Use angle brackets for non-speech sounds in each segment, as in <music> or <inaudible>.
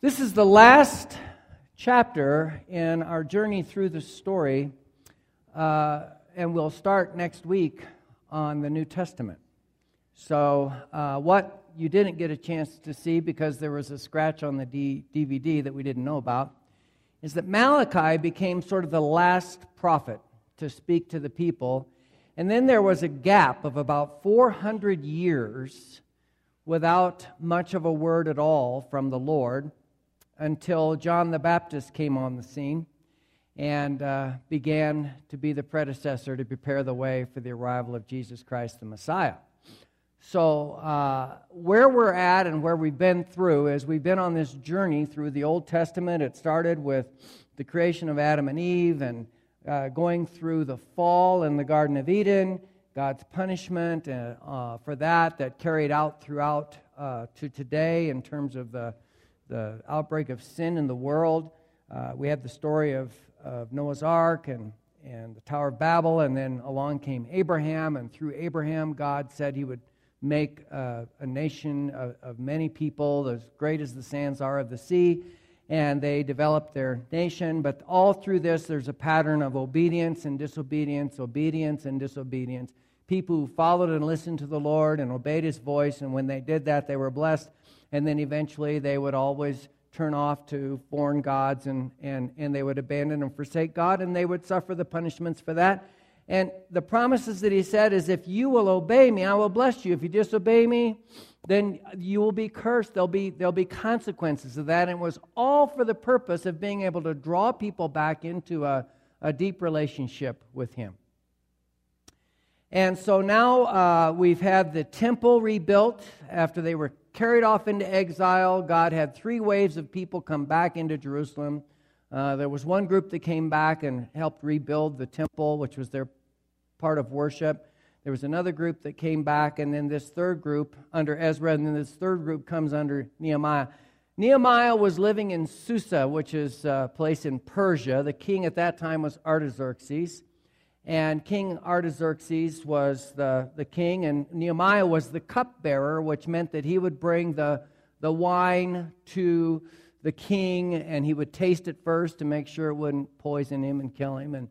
This is the last chapter in our journey through the story, uh, and we'll start next week on the New Testament. So, uh, what you didn't get a chance to see because there was a scratch on the D- DVD that we didn't know about is that Malachi became sort of the last prophet to speak to the people. And then there was a gap of about 400 years without much of a word at all from the Lord until John the Baptist came on the scene and uh, began to be the predecessor to prepare the way for the arrival of Jesus Christ the Messiah. So, uh, where we're at and where we've been through is we've been on this journey through the Old Testament. It started with the creation of Adam and Eve and uh, going through the fall in the Garden of Eden, God's punishment uh, uh for that, that carried out throughout uh, to today in terms of the, the outbreak of sin in the world. Uh, we have the story of, of Noah's Ark and and the Tower of Babel, and then along came Abraham, and through Abraham, God said He would make a, a nation of, of, many people, as great as the sands are of the sea. And they developed their nation. But all through this, there's a pattern of obedience and disobedience, obedience and disobedience. People who followed and listened to the Lord and obeyed his voice. And when they did that, they were blessed. And then eventually, they would always turn off to foreign gods and, and, and they would abandon and forsake God, and they would suffer the punishments for that. And the promises that he said is if you will obey me, I will bless you. If you disobey me, then you will be cursed. There'll be, there'll be consequences of that. And it was all for the purpose of being able to draw people back into a, a deep relationship with him. And so now uh, we've had the temple rebuilt after they were carried off into exile. God had three waves of people come back into Jerusalem. Uh, there was one group that came back and helped rebuild the temple, which was their part of worship. There was another group that came back, and then this third group under Ezra, and then this third group comes under Nehemiah. Nehemiah was living in Susa, which is a place in Persia. The king at that time was Artaxerxes. And King Artaxerxes was the, the king, and Nehemiah was the cupbearer, which meant that he would bring the, the wine to the king, and he would taste it first to make sure it wouldn't poison him and kill him. And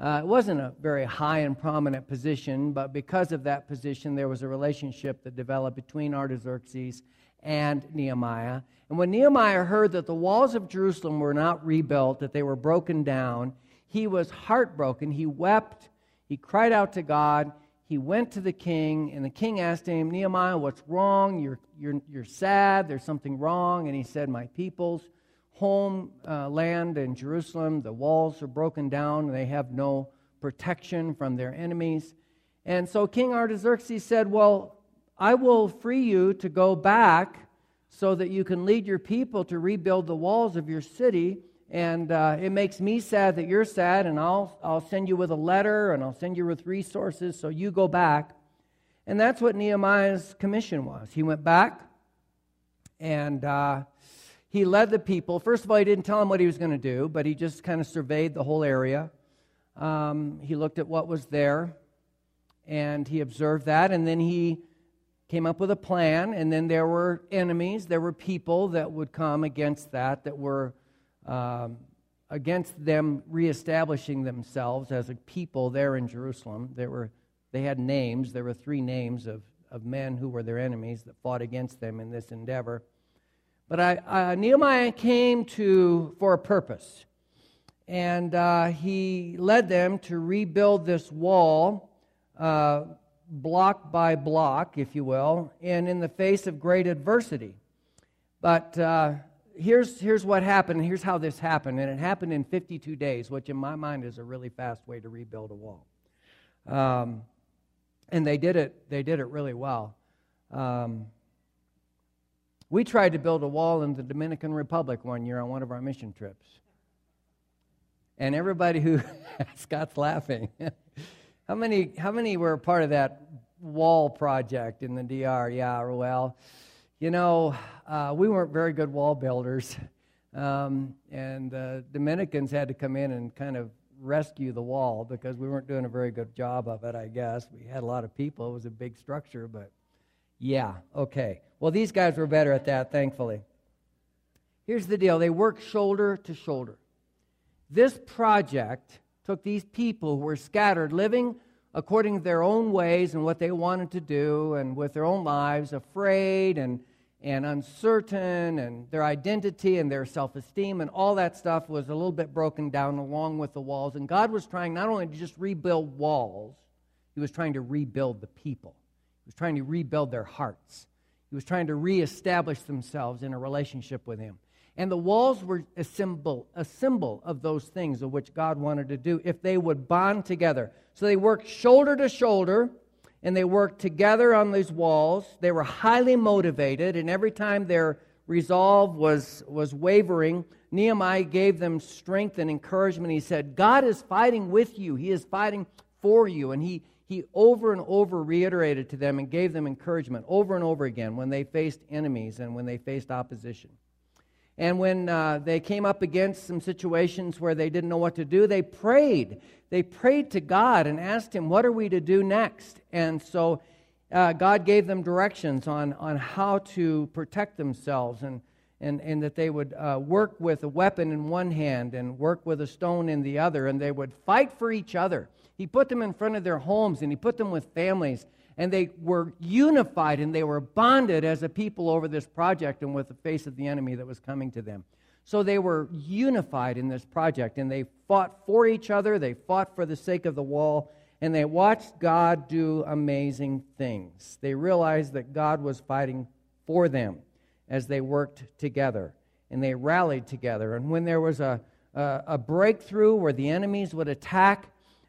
uh, it wasn't a very high and prominent position, but because of that position, there was a relationship that developed between Artaxerxes and Nehemiah. And when Nehemiah heard that the walls of Jerusalem were not rebuilt, that they were broken down, he was heartbroken. He wept. He cried out to God. He went to the king, and the king asked him, Nehemiah, what's wrong? You're, you're, you're sad. There's something wrong. And he said, My peoples home uh, land in Jerusalem. The walls are broken down, they have no protection from their enemies. And so King Artaxerxes said, Well, I will free you to go back so that you can lead your people to rebuild the walls of your city. And uh, it makes me sad that you're sad, and I'll, I'll send you with a letter and I'll send you with resources so you go back. And that's what Nehemiah's commission was. He went back and uh, he led the people. First of all, he didn't tell them what he was going to do, but he just kind of surveyed the whole area. Um, he looked at what was there and he observed that, and then he came up with a plan. And then there were enemies, there were people that would come against that, that were um, against them reestablishing themselves as a people there in Jerusalem. There were, they had names, there were three names of, of men who were their enemies that fought against them in this endeavor. But I, uh, Nehemiah came to for a purpose, and uh, he led them to rebuild this wall, uh, block by block, if you will, and in the face of great adversity. But uh, here's here's what happened. Here's how this happened, and it happened in 52 days, which in my mind is a really fast way to rebuild a wall. Um, and they did it. They did it really well. Um, we tried to build a wall in the Dominican Republic one year on one of our mission trips. And everybody who, <laughs> Scott's laughing. <laughs> how, many, how many were a part of that wall project in the DR? Yeah, well, you know, uh, we weren't very good wall builders. Um, and the Dominicans had to come in and kind of rescue the wall because we weren't doing a very good job of it, I guess. We had a lot of people, it was a big structure, but yeah, okay. Well, these guys were better at that, thankfully. Here's the deal they worked shoulder to shoulder. This project took these people who were scattered, living according to their own ways and what they wanted to do, and with their own lives, afraid and, and uncertain, and their identity and their self esteem, and all that stuff was a little bit broken down along with the walls. And God was trying not only to just rebuild walls, He was trying to rebuild the people, He was trying to rebuild their hearts. He was trying to reestablish themselves in a relationship with Him. And the walls were a symbol, a symbol of those things of which God wanted to do if they would bond together. So they worked shoulder to shoulder and they worked together on these walls. They were highly motivated, and every time their resolve was, was wavering, Nehemiah gave them strength and encouragement. He said, God is fighting with you, He is fighting for you. And he, he over and over reiterated to them and gave them encouragement over and over again when they faced enemies and when they faced opposition. And when uh, they came up against some situations where they didn't know what to do, they prayed. They prayed to God and asked Him, What are we to do next? And so uh, God gave them directions on, on how to protect themselves and, and, and that they would uh, work with a weapon in one hand and work with a stone in the other, and they would fight for each other. He put them in front of their homes and He put them with families and they were unified and they were bonded as a people over this project and with the face of the enemy that was coming to them. So they were unified in this project and they fought for each other, they fought for the sake of the wall, and they watched God do amazing things. They realized that God was fighting for them as they worked together and they rallied together. And when there was a, a, a breakthrough where the enemies would attack,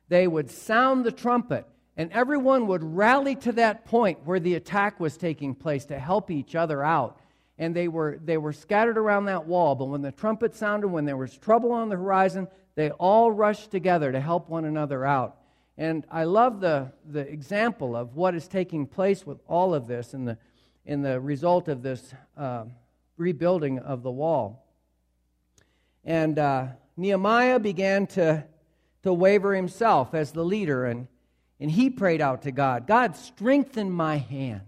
they would sound the trumpet and everyone would rally to that point where the attack was taking place to help each other out. And they were, they were scattered around that wall. But when the trumpet sounded, when there was trouble on the horizon, they all rushed together to help one another out. And I love the, the example of what is taking place with all of this in the, in the result of this uh, rebuilding of the wall. And uh, Nehemiah began to, to waver himself as the leader. And and he prayed out to God God, strengthen my hands.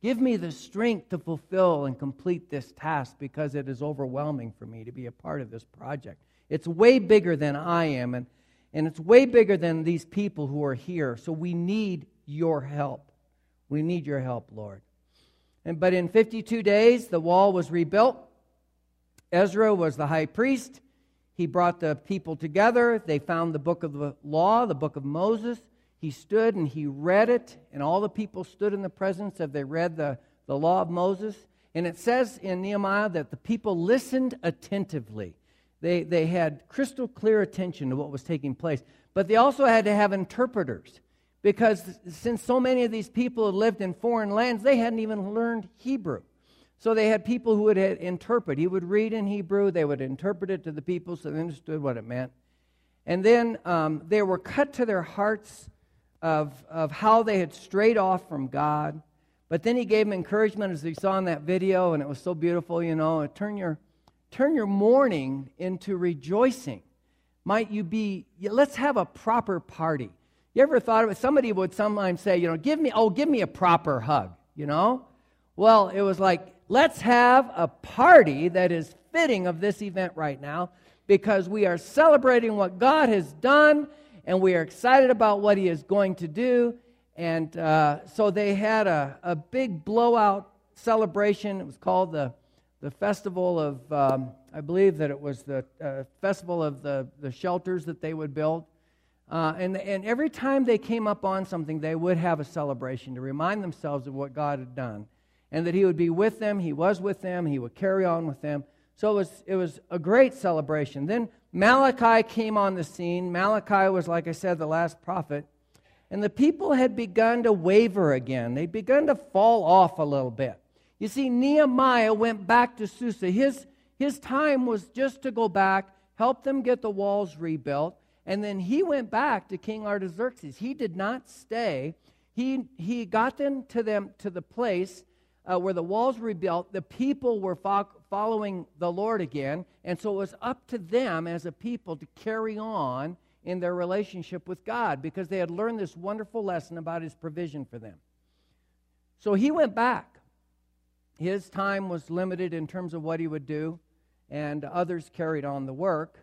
Give me the strength to fulfill and complete this task because it is overwhelming for me to be a part of this project. It's way bigger than I am, and, and it's way bigger than these people who are here. So we need your help. We need your help, Lord. And, but in 52 days, the wall was rebuilt. Ezra was the high priest. He brought the people together. They found the book of the law, the book of Moses he stood and he read it, and all the people stood in the presence of they read the, the law of Moses. And it says in Nehemiah that the people listened attentively. They, they had crystal clear attention to what was taking place. But they also had to have interpreters because since so many of these people had lived in foreign lands, they hadn't even learned Hebrew. So they had people who would interpret. He would read in Hebrew, they would interpret it to the people so they understood what it meant. And then um, they were cut to their hearts of, of how they had strayed off from God. But then he gave them encouragement as we saw in that video, and it was so beautiful, you know. Turn your, turn your mourning into rejoicing. Might you be, let's have a proper party. You ever thought of it? Somebody would sometimes say, you know, give me, oh, give me a proper hug, you know? Well, it was like, let's have a party that is fitting of this event right now because we are celebrating what God has done and we are excited about what he is going to do. And uh, so they had a, a big blowout celebration. It was called the, the Festival of, um, I believe that it was the uh, Festival of the, the Shelters that they would build. Uh, and, and every time they came up on something, they would have a celebration to remind themselves of what God had done and that He would be with them. He was with them. He would carry on with them. So it was, it was a great celebration. Then Malachi came on the scene. Malachi was, like I said, the last prophet. And the people had begun to waver again. They'd begun to fall off a little bit. You see, Nehemiah went back to Susa. His, his time was just to go back, help them get the walls rebuilt, and then he went back to King Artaxerxes. He did not stay. He, he got them to them to the place uh, where the walls were rebuilt. The people were fo- following the Lord again. And so it was up to them as a people to carry on in their relationship with God because they had learned this wonderful lesson about his provision for them. So he went back. His time was limited in terms of what he would do. and others carried on the work.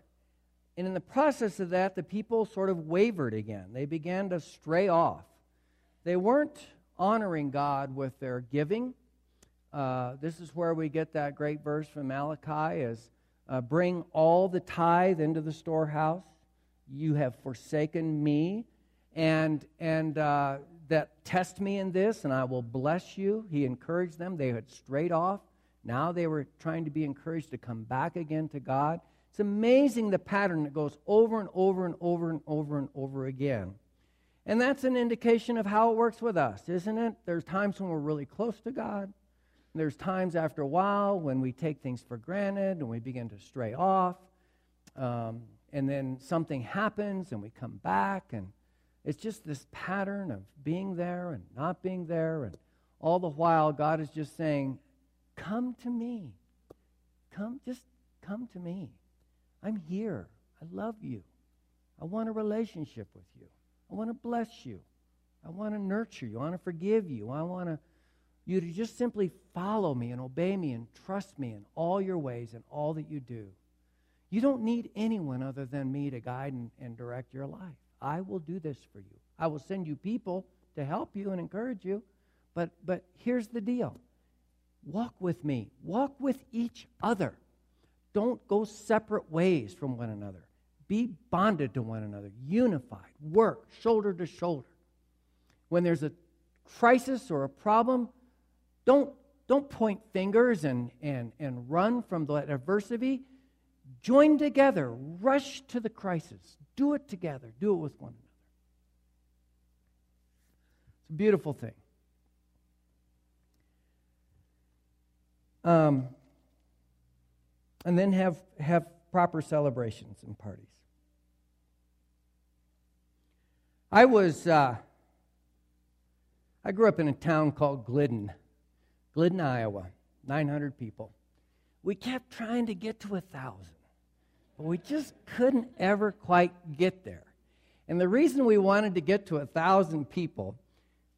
And in the process of that, the people sort of wavered again. They began to stray off. They weren't honoring God with their giving. Uh, this is where we get that great verse from Malachi is uh, bring all the tithe into the storehouse. You have forsaken me. And, and uh, that test me in this, and I will bless you. He encouraged them. They had strayed off. Now they were trying to be encouraged to come back again to God. It's amazing the pattern that goes over and over and over and over and over again. And that's an indication of how it works with us, isn't it? There's times when we're really close to God. There's times after a while when we take things for granted and we begin to stray off. Um, and then something happens and we come back. And it's just this pattern of being there and not being there. And all the while, God is just saying, Come to me. Come, just come to me. I'm here. I love you. I want a relationship with you. I want to bless you. I want to nurture you. I want to forgive you. I want to, you to just simply follow me and obey me and trust me in all your ways and all that you do. You don't need anyone other than me to guide and, and direct your life. I will do this for you. I will send you people to help you and encourage you. But, but here's the deal walk with me, walk with each other. Don't go separate ways from one another. Be bonded to one another, unified, work shoulder to shoulder. When there's a crisis or a problem, don't, don't point fingers and, and, and run from that adversity. Join together, rush to the crisis. Do it together, do it with one another. It's a beautiful thing. Um, and then have, have proper celebrations and parties. I was, uh, I grew up in a town called Glidden, Glidden, Iowa, 900 people. We kept trying to get to a thousand, but we just couldn't ever quite get there. And the reason we wanted to get to a thousand people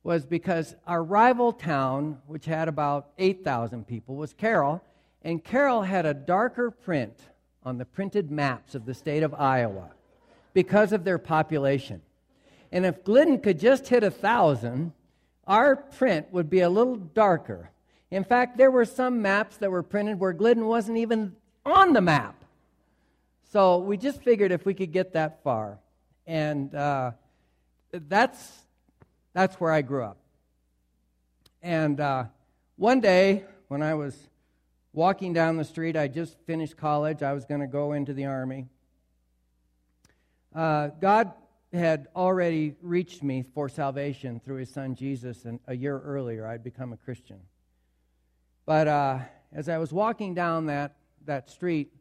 was because our rival town, which had about 8,000 people, was Carroll, and Carroll had a darker print on the printed maps of the state of Iowa because of their population. And if Glidden could just hit a thousand, our print would be a little darker. In fact, there were some maps that were printed where Glidden wasn't even on the map. So we just figured if we could get that far. And uh, that's, that's where I grew up. And uh, one day, when I was walking down the street. I just finished college. I was going to go into the Army. Uh, God had already reached me for salvation through his son Jesus, and a year earlier I'd become a Christian. But uh, as I was walking down that, that street,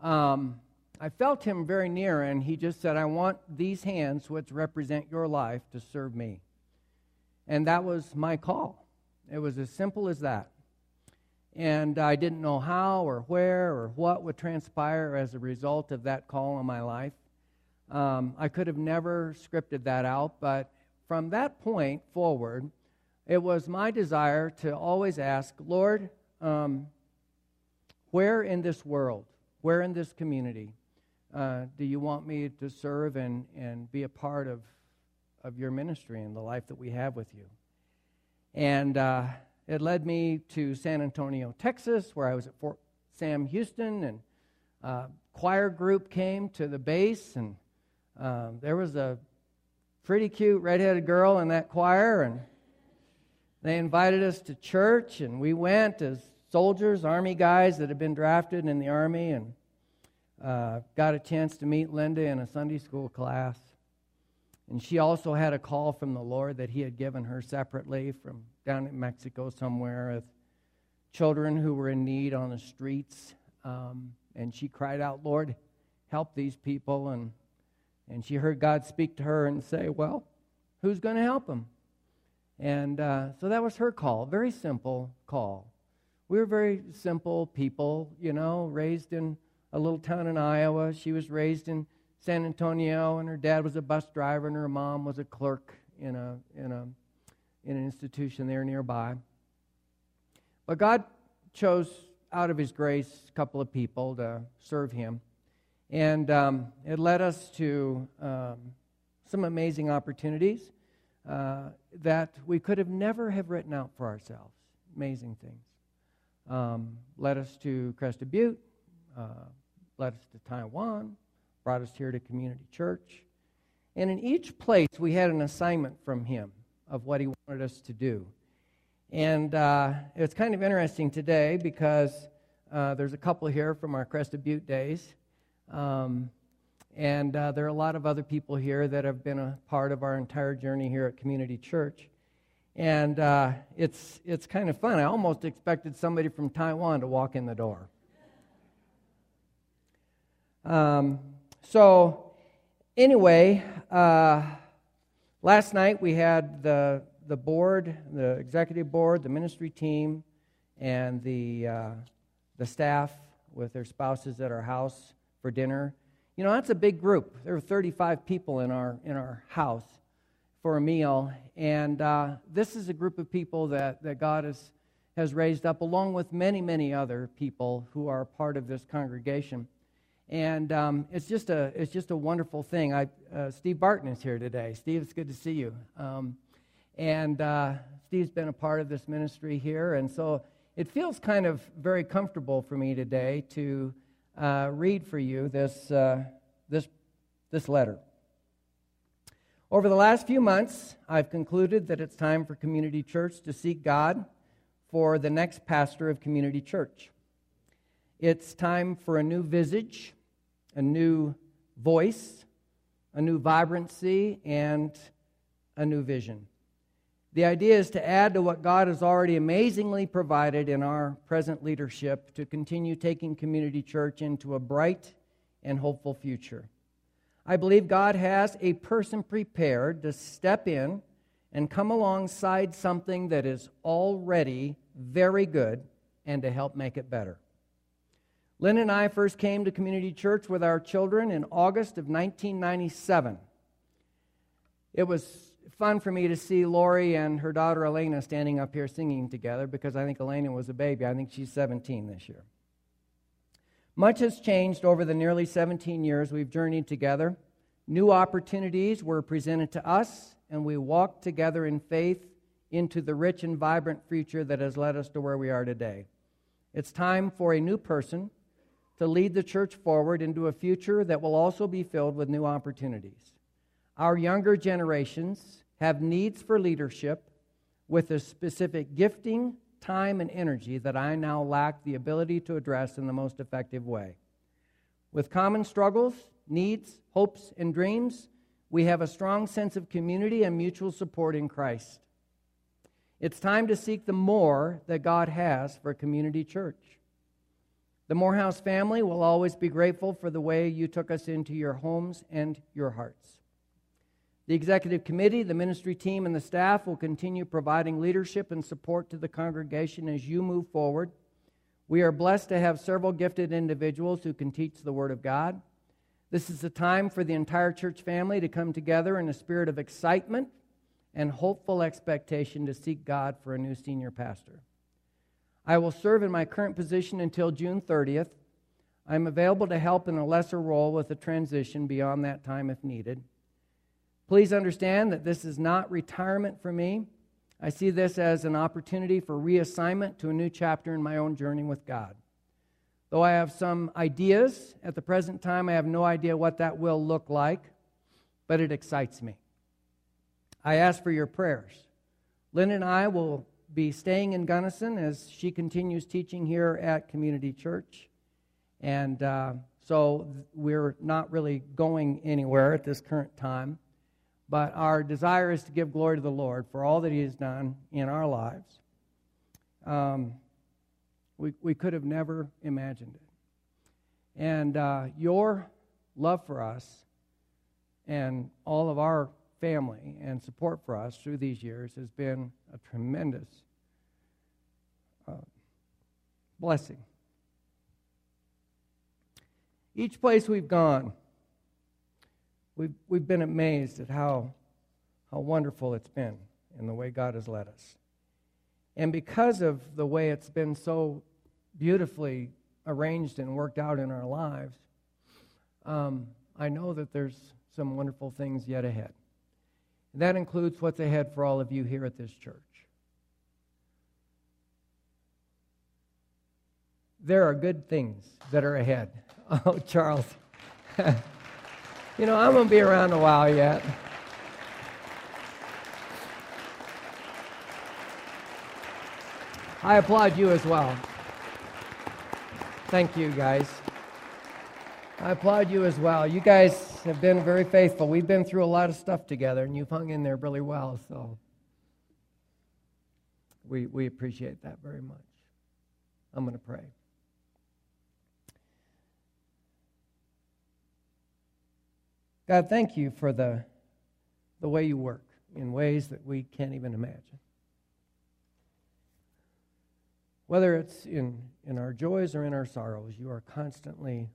um, I felt him very near, and he just said, I want these hands, which represent your life, to serve me. And that was my call. It was as simple as that and I didn't know how or where or what would transpire as a result of that call in my life. Um, I could have never scripted that out, but from that point forward, it was my desire to always ask, Lord, um, where in this world, where in this community, uh, do you want me to serve and, and be a part of, of your ministry and the life that we have with you? And uh, it led me to San Antonio, Texas, where I was at Fort Sam Houston, and uh, choir group came to the base, and um, there was a pretty cute redheaded girl in that choir, and they invited us to church, and we went as soldiers, army guys that had been drafted in the army, and uh, got a chance to meet Linda in a Sunday school class. And she also had a call from the Lord that He had given her separately from down in Mexico somewhere with children who were in need on the streets. Um, and she cried out, Lord, help these people. And, and she heard God speak to her and say, Well, who's going to help them? And uh, so that was her call, very simple call. We were very simple people, you know, raised in a little town in Iowa. She was raised in San Antonio, and her dad was a bus driver, and her mom was a clerk in a, in a in an institution there nearby. But God chose out of His grace, a couple of people to serve Him. And um, it led us to um, some amazing opportunities uh, that we could have never have written out for ourselves. Amazing things. Um, led us to Crested Butte, uh, led us to Taiwan, brought us here to Community Church. And in each place, we had an assignment from him of what he wanted us to do. And uh, it's kind of interesting today because uh, there's a couple here from our Crested Butte days. Um, and uh, there are a lot of other people here that have been a part of our entire journey here at Community Church. And uh, it's, it's kind of fun. I almost expected somebody from Taiwan to walk in the door. Um, so, anyway, uh, last night we had the, the board, the executive board, the ministry team, and the, uh, the staff with their spouses at our house for dinner. You know, that's a big group. There were 35 people in our, in our house for a meal. And uh, this is a group of people that, that God has, has raised up, along with many, many other people who are part of this congregation. And um, it's, just a, it's just a wonderful thing. I, uh, Steve Barton is here today. Steve, it's good to see you. Um, and uh, Steve's been a part of this ministry here. And so it feels kind of very comfortable for me today to uh, read for you this, uh, this, this letter. Over the last few months, I've concluded that it's time for Community Church to seek God for the next pastor of Community Church. It's time for a new visage a new voice, a new vibrancy, and a new vision. The idea is to add to what God has already amazingly provided in our present leadership to continue taking Community Church into a bright and hopeful future. I believe God has a person prepared to step in and come alongside something that is already very good and to help make it better. Lynn and I first came to community church with our children in August of 1997. It was fun for me to see Lori and her daughter Elena standing up here singing together because I think Elena was a baby. I think she's 17 this year. Much has changed over the nearly 17 years we've journeyed together. New opportunities were presented to us, and we walked together in faith into the rich and vibrant future that has led us to where we are today. It's time for a new person to lead the church forward into a future that will also be filled with new opportunities. Our younger generations have needs for leadership with a specific gifting, time, and energy that I now lack the ability to address in the most effective way. With common struggles, needs, hopes, and dreams, we have a strong sense of community and mutual support in Christ. It's time to seek the more that God has for community church. The Morehouse family will always be grateful for the way you took us into your homes and your hearts. The executive committee, the ministry team, and the staff will continue providing leadership and support to the congregation as you move forward. We are blessed to have several gifted individuals who can teach the Word of God. This is a time for the entire church family to come together in a spirit of excitement and hopeful expectation to seek God for a new senior pastor. I will serve in my current position until June 30th. I'm available to help in a lesser role with a transition beyond that time if needed. Please understand that this is not retirement for me. I see this as an opportunity for reassignment to a new chapter in my own journey with God. Though I have some ideas, at the present time I have no idea what that will look like, but it excites me. I ask for your prayers. Lynn and I will be staying in Gunnison as she continues teaching here at Community Church. And uh, so we're not really going anywhere at this current time. But our desire is to give glory to the Lord for all that He has done in our lives. Um, we, we could have never imagined it. And uh, your love for us and all of our family and support for us through these years has been a tremendous uh, blessing. Each place we've gone, we've, we've been amazed at how, how wonderful it's been in the way God has led us. And because of the way it's been so beautifully arranged and worked out in our lives, um, I know that there's some wonderful things yet ahead. And that includes what's ahead for all of you here at this church. There are good things that are ahead. <laughs> Oh, Charles. <laughs> you know, I'm going to be around a while yet. I applaud you as well. Thank you, guys. I applaud you as well. You guys have been very faithful. We've been through a lot of stuff together, and you've hung in there really well, so we, we appreciate that very much. I'm going to pray. God, thank you for the, the way you work in ways that we can't even imagine. Whether it's in, in our joys or in our sorrows, you are constantly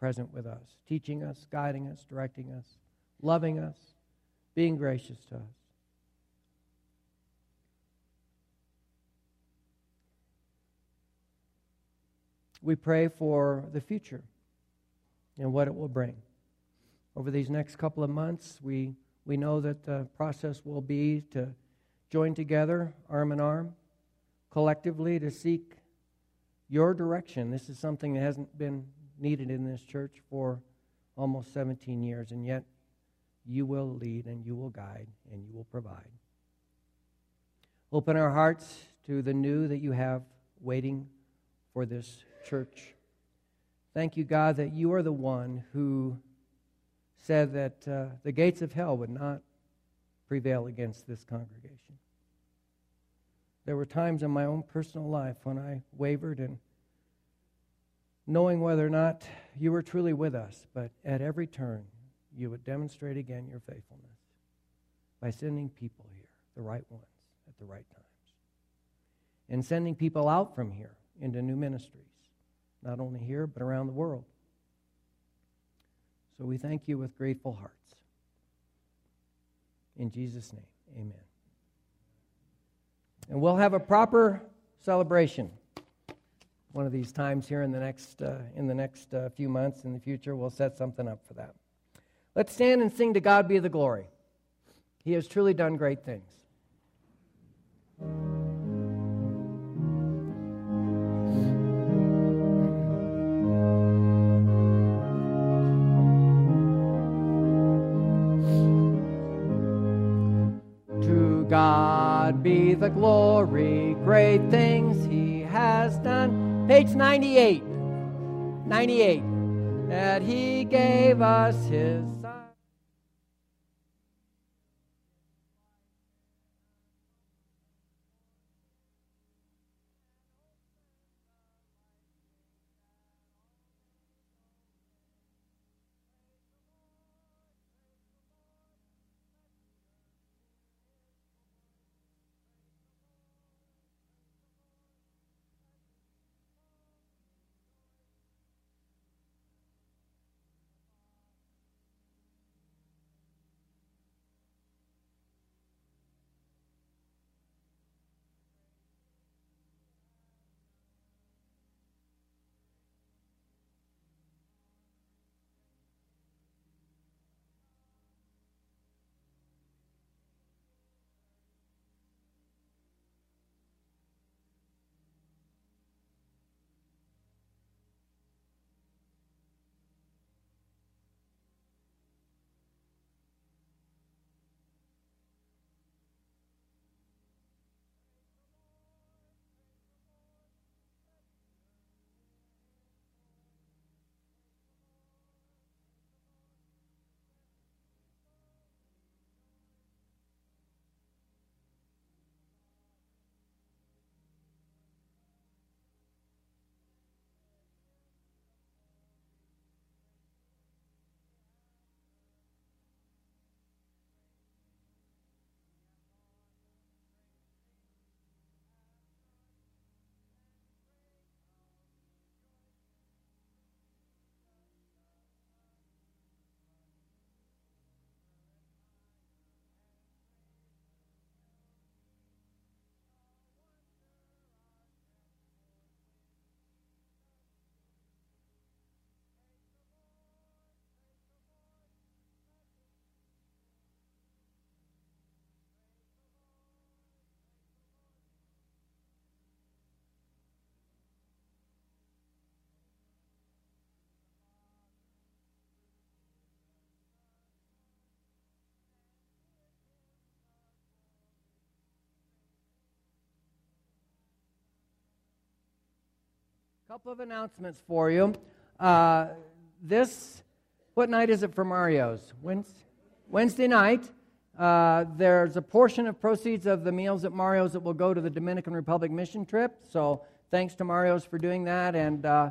present with us, teaching us, guiding us, directing us, loving us, being gracious to us. We pray for the future and what it will bring. Over these next couple of months, we, we know that the process will be to join together, arm in arm, collectively to seek your direction. This is something that hasn't been needed in this church for almost 17 years, and yet you will lead and you will guide and you will provide. Open our hearts to the new that you have waiting for this church. Thank you, God, that you are the one who said that uh, the gates of hell would not prevail against this congregation. There were times in my own personal life when I wavered and knowing whether or not you were truly with us, but at every turn, you would demonstrate again your faithfulness by sending people here, the right ones, at the right times, and sending people out from here into new ministries, not only here, but around the world. So we thank you with grateful hearts. In Jesus' name, amen. And we'll have a proper celebration one of these times here in the next, uh, in the next uh, few months in the future. We'll set something up for that. Let's stand and sing to God be the glory. He has truly done great things. God be the glory, great things he has done. Page 98. 98. That he gave us his couple of announcements for you. Uh, this, what night is it for Mario's? Wednesday, Wednesday night. Uh, there's a portion of proceeds of the meals at Mario's that will go to the Dominican Republic mission trip. So thanks to Mario's for doing that. And, uh,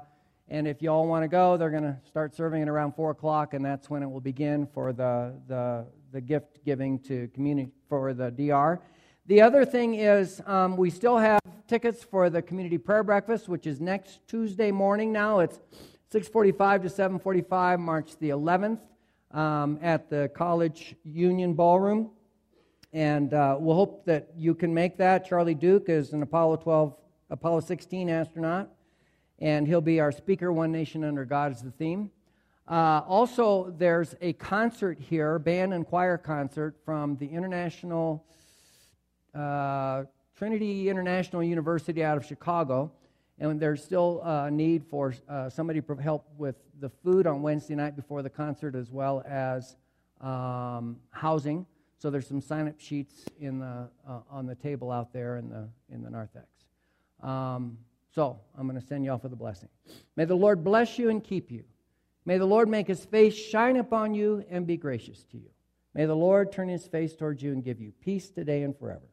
and if you all want to go, they're going to start serving at around 4 o'clock, and that's when it will begin for the, the, the gift giving to community for the DR. The other thing is um, we still have tickets for the community prayer breakfast, which is next Tuesday morning now. It's 6:45 to 7:45, March the 11th um, at the College Union Ballroom. And uh, we'll hope that you can make that. Charlie Duke is an Apollo 12, Apollo 16 astronaut, and he'll be our speaker. One Nation Under God is the theme. Uh, also, there's a concert here, band and choir concert from the International uh, Trinity International University out of Chicago and there's still a need for uh, somebody to help with the food on Wednesday night before the concert as well as um, housing. So there's some sign-up sheets in the, uh, on the table out there in the, in the narthex. Um, so I'm going to send you off with a blessing. May the Lord bless you and keep you. May the Lord make his face shine upon you and be gracious to you. May the Lord turn his face towards you and give you peace today and forever.